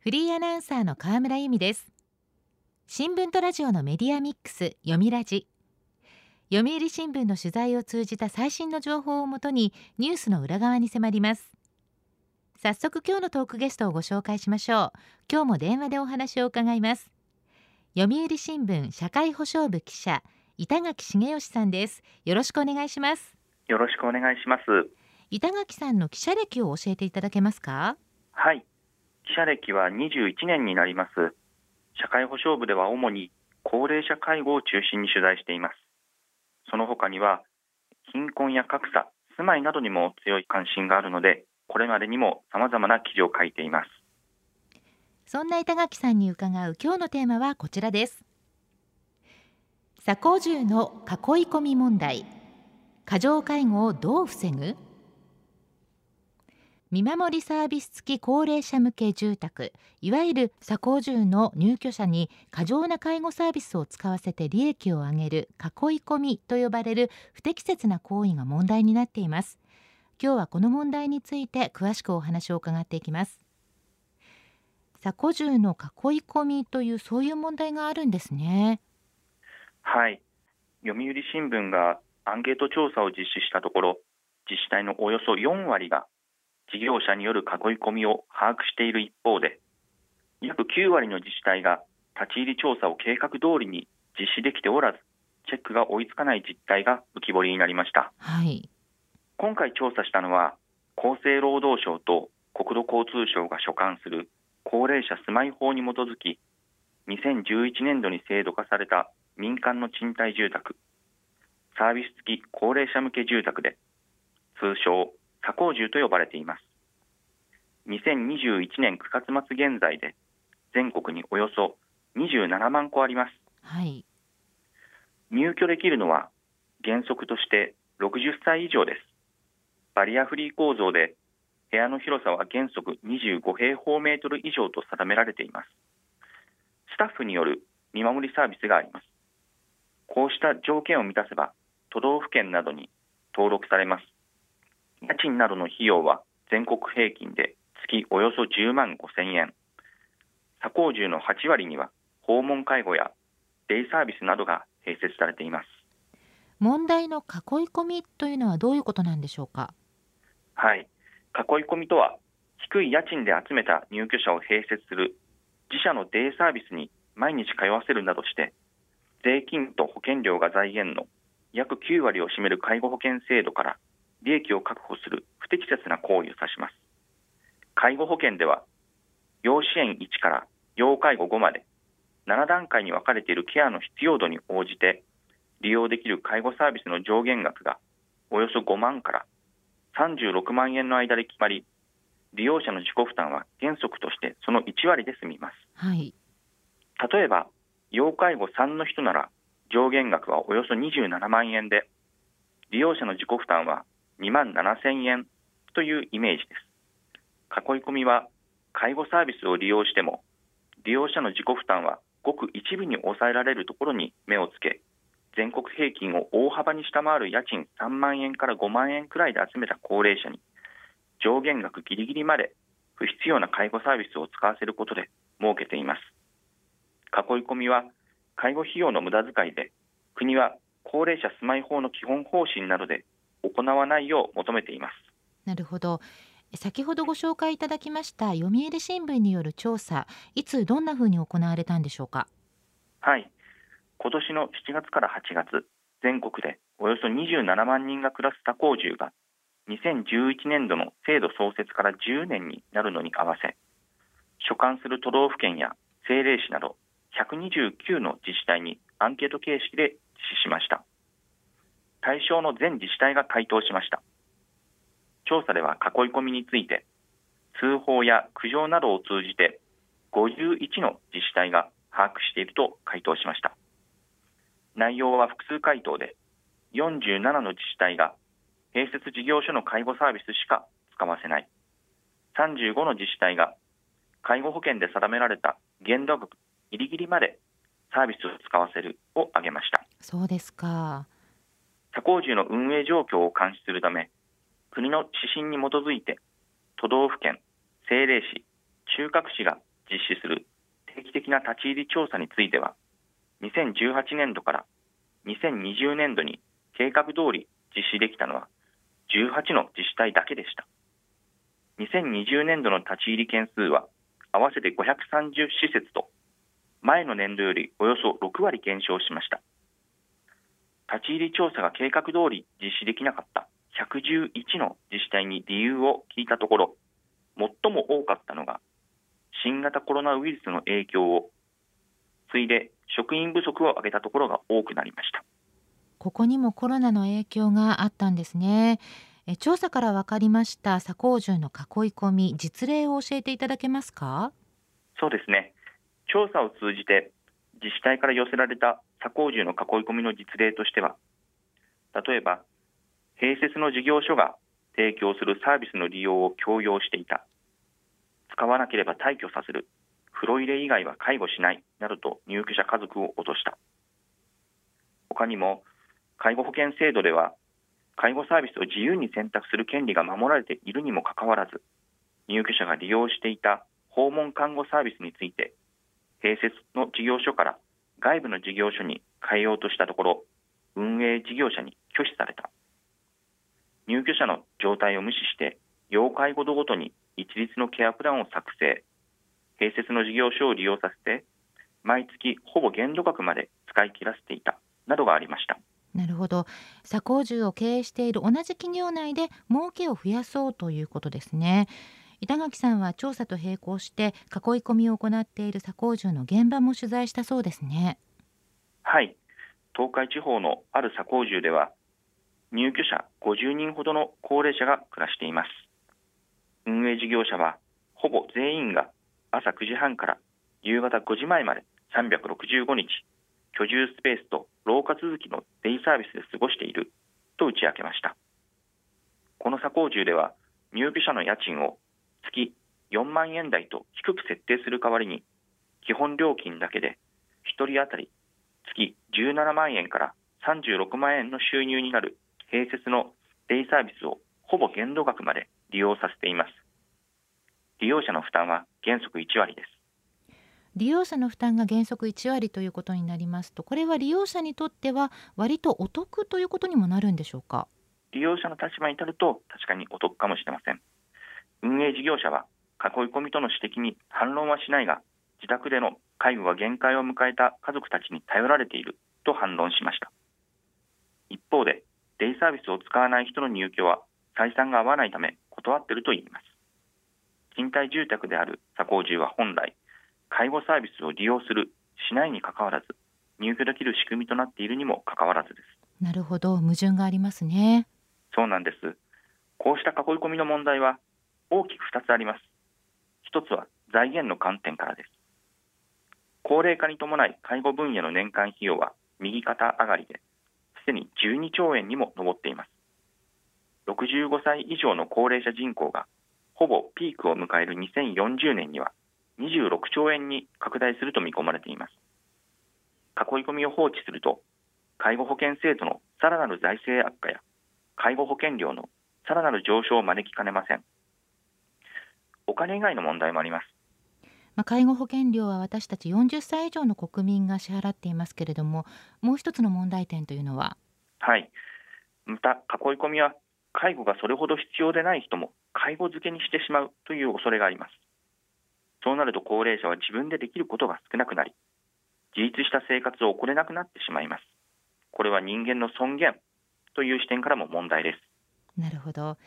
フリーアナウンサーの河村由美です。新聞とラジオのメディアミックス読みラジ。読売新聞の取材を通じた最新の情報をもとにニュースの裏側に迫ります。早速今日のトークゲストをご紹介しましょう。今日も電話でお話を伺います。読売新聞社会保障部記者板垣茂義さんです。よろしくお願いします。よろしくお願いします。板垣さんの記者歴を教えていただけますか？はい記者歴は21年になります。社会保障部では主に高齢者介護を中心に取材しています。その他には貧困や格差住まいなどにも強い関心があるのでこれまでにも様々な記事を書いています。そんな板垣さんに伺う今日のテーマはこちらです。鎖骨獣の囲い込み問題。過剰介護をどう防ぐ？見守りサービス付き高齢者向け住宅いわゆる鎖骨獣の入居者に過剰な介護サービスを使わせて利益を上げる囲い込みと呼ばれる不適切な行為が問題になっています。今日はこの問題について詳しくお話を伺っていきます。鎖骨獣の囲い込みというそういう問題があるんですね。はい。読売新聞がアンケート調査を実施したところ自治体のおよそ4割が事業者による囲い込みを把握している一方で約9割の自治体が立ち入り調査を計画通りに実施できておらずチェックが追いつかない実態が浮き彫りになりました、はい、今回調査したのは厚生労働省と国土交通省が所管する高齢者住まい法に基づき2011年度に制度化された民間の賃貸住宅サービス付き高齢者向け住宅で通称鎖工住と呼ばれています。2021年9月末現在で全国におよそ27万戸あります。はい、入居できるのは原則として60歳以上です。バリアフリー構造で部屋の広さは原則25平方メートル以上と定められています。スタッフによる見守りサービスがあります。こうした条件を満たせば都道府県などに登録されます家賃などの費用は全国平均で月およそ10万5千円。鎖工住の8割には訪問介護やデイサービスなどが併設されています。問題の囲い込みというのはどういうことなんでしょうか？はい。囲い込みとは低い家賃で集めた入居者を併設する自社のデイサービスに毎日通わせるなどして税金と保険料が財源の約9割を占める介護保険制度から利益を確保する不適切な行為を指します。介護保険では要支援1から要介護5まで7段階に分かれているケアの必要度に応じて利用できる介護サービスの上限額がおよそ5万から36万円の間で決まり利用者の自己負担は原則としてその1割で済みます。はい、例えば要介護3の人なら上限額はおよそ27万円で利用者の自己負担は2万7000円というイメージです。囲い込みは介護サービスを利用しても利用者の自己負担はごく一部に抑えられるところに目をつけ全国平均を大幅に下回る家賃3万円から5万円くらいで集めた高齢者に上限額ギリギリまで不必要な介護サービスを使わせることで設けています。囲い込みは介護費用の無駄遣いで国は高齢者住まい法の基本方針などで行わないよう求めています。なるほど。先ほどご紹介いただきました読売新聞による調査いつどんなふうに行われたんでしょうか？はい。今年の7月から8月全国でおよそ27万人が暮らす多幸住が2011年度の制度創設から10年になるのに合わせ所管する都道府県や政令市など129の自治体にアンケート形式で実施しました対象の全自治体が回答しました。調査では囲い込みについて通報や苦情などを通じて51の自治体が把握していると回答しました。内容は複数回答で47の自治体が併設事業所の介護サービスしか使わせない。35の自治体が介護保険で定められた限度額ギリギリまでサービスを使わせるを挙げました。そうですか。鎖工住の運営状況を監視するため国の指針に基づいて都道府県政令市中核市が実施する定期的な立ち入り調査については、2018年度から2020年度に計画通り実施できたのは18の自治体だけでした。2020年度の立ち入り件数は合わせて530施設と前の年度よりおよそ6割減少しました。立ち入り調査が計画通り実施できなかった111の自治体に理由を聞いたところ、最も多かったのが新型コロナウイルスの影響を、次いで職員不足を挙げたところが多くなりました。ここにもコロナの影響があったんですね。え調査から分かりました左高獣の囲い込み実例を教えていただけますか？そうですね調査を通じて自治体から寄せられた左高獣の囲い込みの実例としては例えば併設の事業所が提供するサービスの利用を強要していた。使わなければ退去させる。風呂入れ以外は介護しない。などと入居者家族を落とした。他にも介護保険制度では介護サービスを自由に選択する権利が守られているにもかかわらず入居者が利用していた訪問看護サービスについて併設の事業所から外部の事業所に変えようとしたところ運営事業者に拒否された。入居者の状態を無視して要介護度ごとに一律のケアプランを作成。併設の事業所を利用させて毎月ほぼ限度額まで使い切らせていた。などがありました。なるほど。左工住を経営している同じ企業内で儲けを増やそうということですね。板垣さんは調査と並行して囲い込みを行っている左工住の現場も取材したそうですね。はい。東海地方のある左工住では入居者50人ほどの高齢者が暮らしています。運営事業者はほぼ全員が朝9時半から夕方5時前まで365日居住スペースと廊下続きのデイサービスで過ごしていると打ち明けました。この左工住では入居者の家賃を月4万円台と低く設定する代わりに基本料金だけで1人当たり月17万円から36万円の収入になる併設のデイサービスをほぼ限度額まで利用させています。利用者の負担は原則1割です。利用者の負担が原則1割ということになりますとこれは利用者にとっては割とお得ということにもなるんでしょうか？利用者の立場に立ると確かにお得かもしれません運営事業者は囲い込みとの指摘に反論はしないが自宅での介護が限界を迎えた家族たちに頼られていると反論しました。一方でデイサービスを使わない人の入居は採算が合わないため断っているといいます。賃貸住宅である左工住は本来介護サービスを利用するしないにかかわらず入居できる仕組みとなっているにもかかわらずです。なるほど。矛盾がありますね。そうなんです。こうした囲い込みの問題は大きく2つあります一つは財源の観点からです高齢化に伴い介護分野の年間費用は右肩上がりですでに12兆円にも上っています65歳以上の高齢者人口がほぼピークを迎える2040年には26兆円に拡大すると見込まれています。囲い込みを放置すると、介護保険制度のさらなる財政悪化や介護保険料のさらなる上昇を招きかねません。お金以外の問題もあります。まあ、介護保険料は私たち40歳以上の国民が支払っていますけれども、もう一つの問題点というのは？はい。また、囲い込みは介護がそれほど必要でない人も介護付けにしてしまうという恐れがあります。そうなると高齢者は自分でできることが少なくなり、自立した生活を送れなくなってしまいます。これは人間の尊厳という視点からも問題です。なるほど。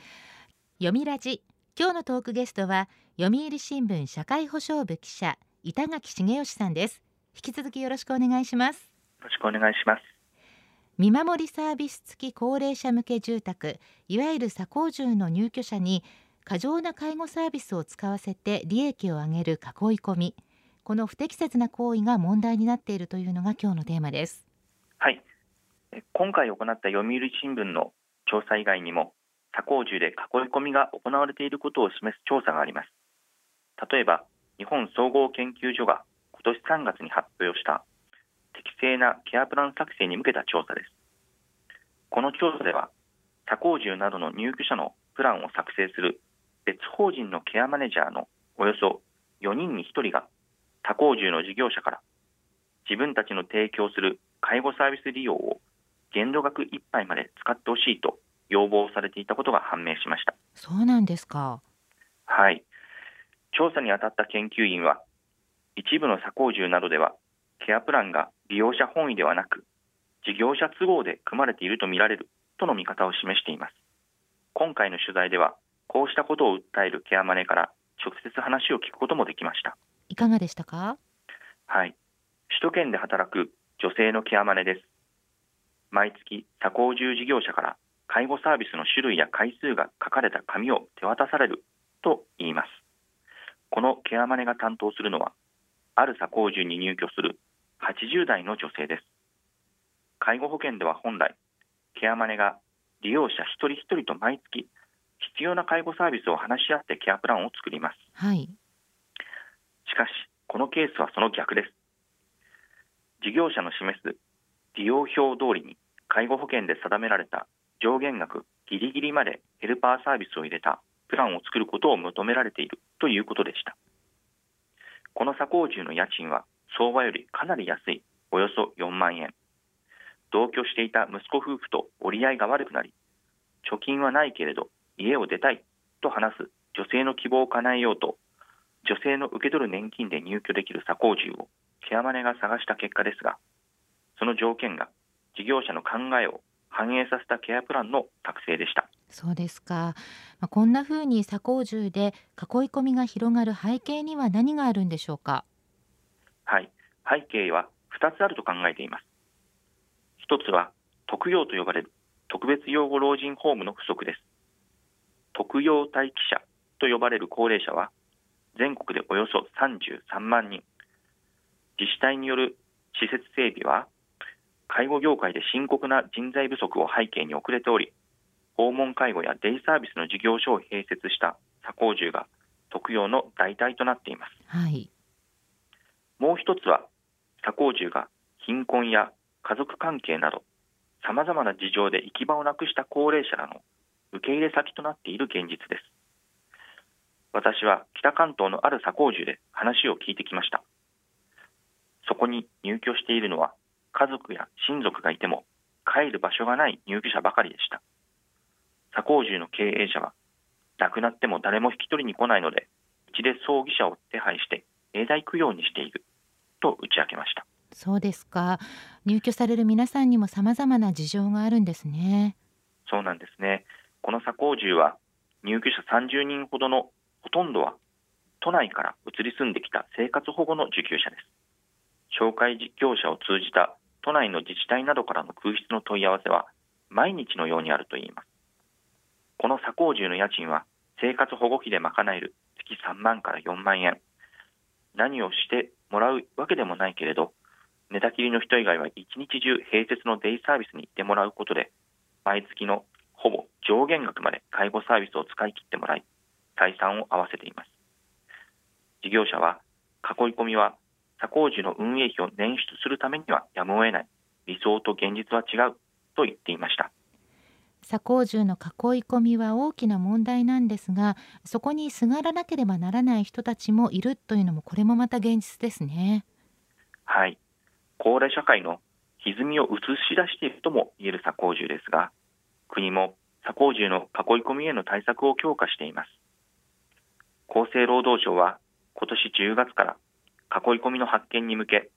読みラジ今日のトークゲストは読売新聞社会保障部記者板垣茂義さんです。引き続きよろしくお願いします。よろしくお願いします。見守りサービス付き高齢者向け住宅いわゆる左高住の入居者に過剰な介護サービスを使わせて利益を上げる囲い込みこの不適切な行為が問題になっているというのが今日のテーマですはい今回行った読売新聞の調査以外にも他校中で囲い込みが行われていることを示す調査があります。例えば日本総合研究所が今年3月に発表した適正なケアプラン作成に向けた調査です。この調査では他校中などの入居者のプランを作成する別法人のケアマネージャーのおよそ4人に1人が他工住の事業者から自分たちの提供する介護サービス利用を限度額いっぱいまで使ってほしいと要望されていたことが判明しました。そうなんですか。はい。調査に当たった研究員は一部の左工住などではケアプランが利用者本位ではなく事業者都合で組まれているとみられるとの見方を示しています。今回の取材ではこうしたことを訴えるケアマネから直接話を聞くこともできました。いかがでしたか？はい。首都圏で働く女性のケアマネです。毎月左工住事業者から介護サービスの種類や回数が書かれた紙を手渡されると言います。このケアマネが担当するのはある左工住に入居する80代の女性です。介護保険では本来ケアマネが利用者一人一人と毎月必要な介護サービスを話し合ってケアプランを作ります。はい。しかしこのケースはその逆です。事業者の示す利用表通りに介護保険で定められた上限額ギリギリまでヘルパーサービスを入れたプランを作ることを求められているということでした。この左工住の家賃は相場よりかなり安いおよそ4万円。同居していた息子夫婦と折り合いが悪くなり貯金はないけれど家を出たいと話す女性の希望を叶えようと女性の受け取る年金で入居できる左工住をケアマネが探した結果ですがその条件が事業者の考えを反映させたケアプランの作成でした。そうですか、まあ、こんな風に左工住で囲い込みが広がる背景には何があるんでしょうか？はい。背景は2つあると考えています。一つは特養と呼ばれる特別養護老人ホームの不足です。特養待機者と呼ばれる高齢者は全国でおよそ33万人。自治体による施設整備は介護業界で深刻な人材不足を背景に遅れており訪問介護やデイサービスの事業所を併設した左工住が特養の代替となっています、はい、もう一つは左工住が貧困や家族関係などさまざまな事情で行き場をなくした高齢者らの受け入れ先となっている現実です。私は北関東のある左工住で話を聞いてきました。そこに入居しているのは家族や親族がいても帰る場所がない入居者ばかりでした。左工住の経営者は亡くなっても誰も引き取りに来ないのでうちで葬儀者を手配して永代供養にしていると打ち明けました。そうですか。入居される皆さんにも様々な事情があるんですね。そうなんですね。この左工住は入居者30人ほどのほとんどは都内から移り住んできた生活保護の受給者です。紹介事業者を通じた都内の自治体などからの空室の問い合わせは毎日のようにあるといいます。この左工住の家賃は生活保護費で賄える月3万から4万円。何をしてもらうわけでもないけれど寝たきりの人以外は一日中併設のデイサービスに行ってもらうことで毎月のほぼ上限額まで介護サービスを使い切ってもらい採算を合わせています。事業者は囲い込みは他工事の運営費を捻出するためにはやむを得ない。理想と現実は違う。と言っていました。左工住の囲い込みは大きな問題なんですがそこにすがらなければならない人たちもいるというのもこれもまた現実ですね。はい。高齢社会の歪みを映し出しているとも言える左工住ですが国も左工住の囲い込みへの対策を強化しています。厚生労働省は今年10月から囲い込みの発見に向け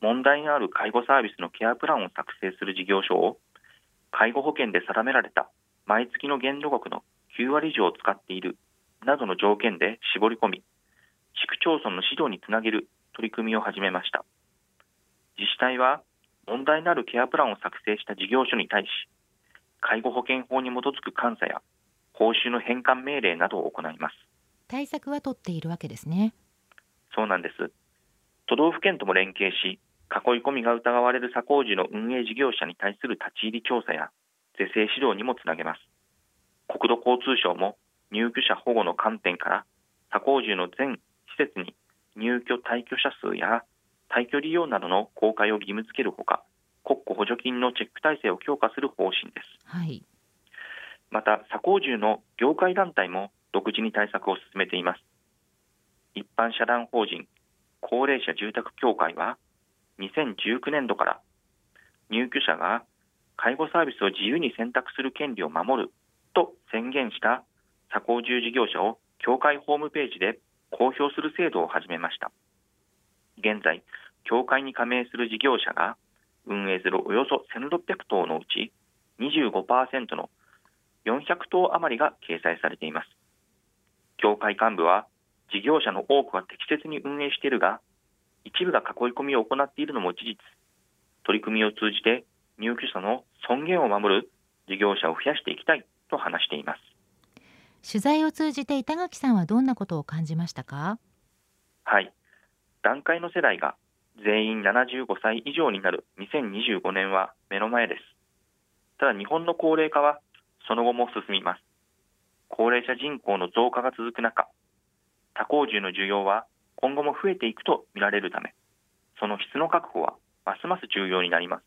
問題のある介護サービスのケアプランを作成する事業所を介護保険で定められた毎月の限度額の9割以上を使っているなどの条件で絞り込み市区町村の指導につなげる取り組みを始めました。自治体は問題のあるケアプランを作成した事業所に対し介護保険法に基づく監査や報酬の返還命令などを行います。対策は取っているわけですね。そうなんです都道府県とも連携し囲い込みが疑われる左工事の運営事業者に対する立ち入り調査や是正指導にもつなげます。国土交通省も入居者保護の観点から左工事の全施設に入居退去者数や退去利用などの公開を義務付けるほか国庫補助金のチェック体制を強化する方針です、はい、また左工住の業界団体も独自に対策を進めています。一般社団法人高齢者住宅協会は2019年度から入居者が介護サービスを自由に選択する権利を守ると宣言した左高住事業者を協会ホームページで公表する制度を始めました。現在協会に加盟する事業者が運営するおよそ1600棟のうち25%の400棟余りが掲載されています。協会幹部は事業者の多くは適切に運営しているが一部が囲い込みを行っているのも事実。取り組みを通じて入居者の尊厳を守る事業者を増やしていきたいと話しています。取材を通じて板垣さんはどんなことを感じましたか？はい。段階の世代が全員75歳以上になる2025年は目の前です。ただ日本の高齢化はその後も進みます。高齢者人口の増加が続く中多幸住の需要は今後も増えていくと見られるためその質の確保はますます重要になります。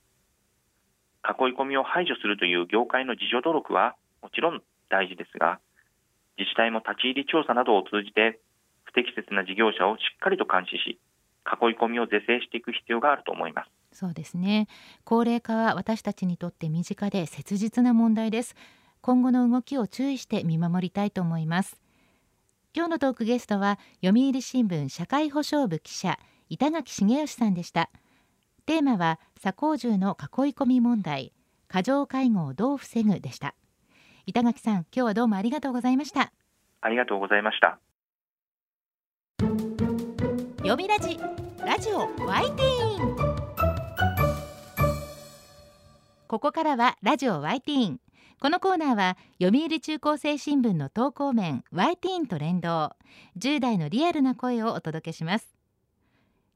囲い込みを排除するという業界の自助努力はもちろん大事ですが自治体も立ち入り調査などを通じて不適切な事業者をしっかりと監視し囲い込みを是正していく必要があると思います。そうですね。高齢化は私たちにとって身近で切実な問題です。今後の動きを注意して見守りたいと思います。今日のトークゲストは読売新聞社会保障部記者板垣茂義さんでした。テーマは左高住の囲い込み問題過剰介護をどう防ぐでした。板垣さん今日はどうもありがとうございました。ありがとうございました。読みラジラジオワイティーン。ここからはラジオワイティーンこのコーナーは読売中高生新聞の投稿面ワイティーンと連動10代のリアルな声をお届けします。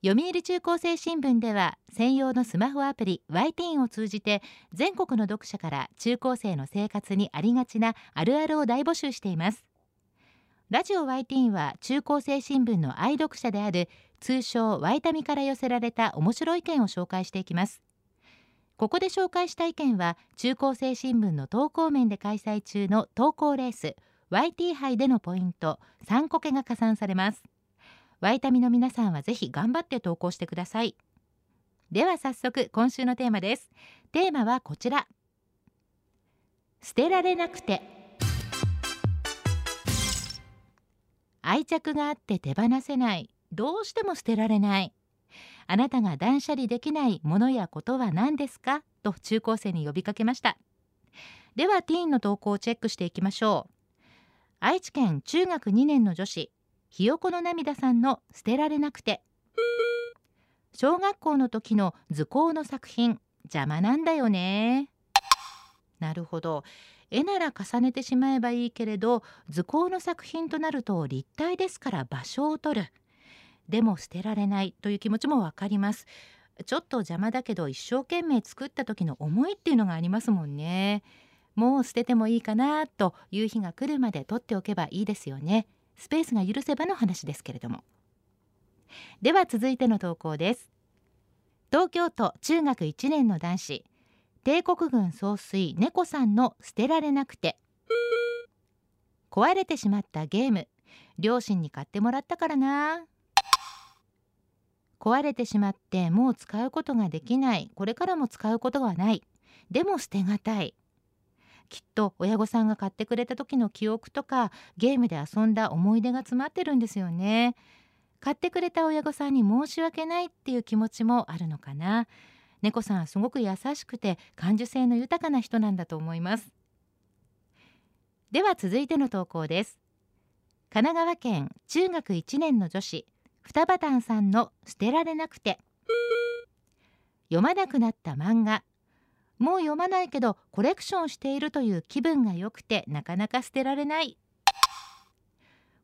読売中高生新聞では専用のスマホアプリ y ティーンを通じて全国の読者から中高生の生活にありがちなあるあるを大募集しています。ラジオ y ティーンは中高生新聞の愛読者である通称ワイタミから寄せられた面白い意見を紹介していきます。ここで紹介した意見は中高生新聞の投稿面で開催中の投稿レース YT 杯でのポイント3個けが加算されます。ワイタミの皆さんはぜひ頑張って投稿してください。では早速今週のテーマです。テーマはこちら。捨てられなくて。愛着があって手放せない。どうしても捨てられない。あなたが断捨離できないものやことは何ですか？と中高生に呼びかけました。ではティーンの投稿をチェックしていきましょう。愛知県中学2年の女子ひよこの涙さんの捨てられなくて。小学校の時の図工の作品邪魔なんだよね。なるほど。絵なら重ねてしまえばいいけれど図工の作品となると立体ですから場所を取る。でも捨てられないという気持ちもわかります。ちょっと邪魔だけど一生懸命作った時の思いっていうのがありますもんね。もう捨ててもいいかなという日が来るまで取っておけばいいですよね。スペースが許せばの話ですけれども。では続いての投稿です。東京都中学1年の男子。帝国軍総帥猫さんの捨てられなくて。壊れてしまったゲーム。両親に買ってもらったからな。壊れてしまってもう使うことができない。これからも使うことはない。でも捨てがたい。きっと親御さんが買ってくれた時の記憶とかゲームで遊んだ思い出が詰まってるんですよね。買ってくれた親御さんに申し訳ないっていう気持ちもあるのかな。猫さんはすごく優しくて感受性の豊かな人なんだと思います。では続いての投稿です。神奈川県中学1年の女子。双葉丹さんの捨てられなくて読まなくなった漫画。もう読まないけどコレクションしているという気分が良くてなかなか捨てられない。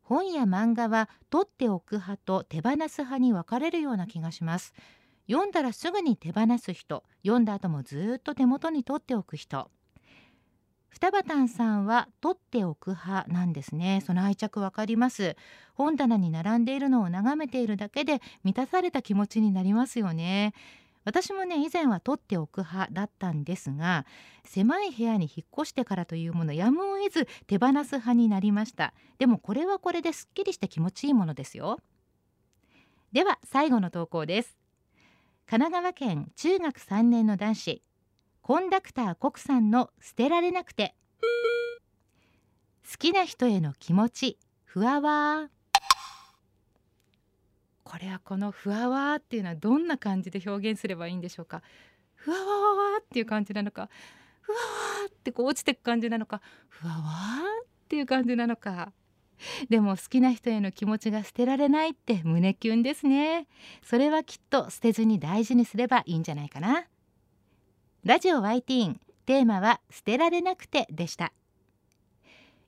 本や漫画は取っておく派と手放す派に分かれるような気がします。読んだらすぐに手放す人。読んだ後もずっと手元に取っておく人。双葉丹さんは取っておく派なんですね。その愛着わかります。本棚に並んでいるのを眺めているだけで満たされた気持ちになりますよね。私もね以前は取っておく派だったんですが狭い部屋に引っ越してからというものやむを得ず手放す派になりました。でもこれはこれですっきりして気持ちいいものですよ。では最後の投稿です。神奈川県中学3年の男子コンダクター国さんの捨てられなくて。好きな人への気持ちふわわこれはこのふわわっていうのはどんな感じで表現すればいいんでしょうか？ふわわわわっていう感じなのか？ふわわってこう落ちていく感じなのか？ふわわっていう感じなのか？でも好きな人への気持ちが捨てられないって胸キュンですね。それはきっと捨てずに大事にすればいいんじゃないかな。ラジオワイティーンテーマは捨てられなくてでした。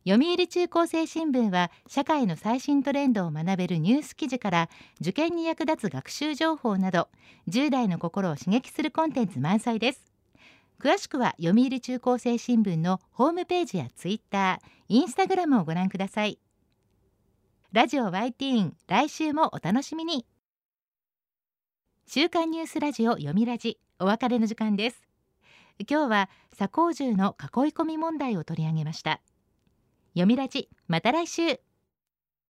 読売中高生新聞は社会の最新トレンドを学べるニュース記事から受験に役立つ学習情報など10代の心を刺激するコンテンツ満載です。詳しくは読売中高生新聞のホームページやツイッター、インスタグラムをご覧ください。ラジオ YT ーン来週もお楽しみに。週刊ニュースラジオ読みラジお別れの時間です。今日は左高銃の囲い込み問題を取り上げました。読みラジまた来週。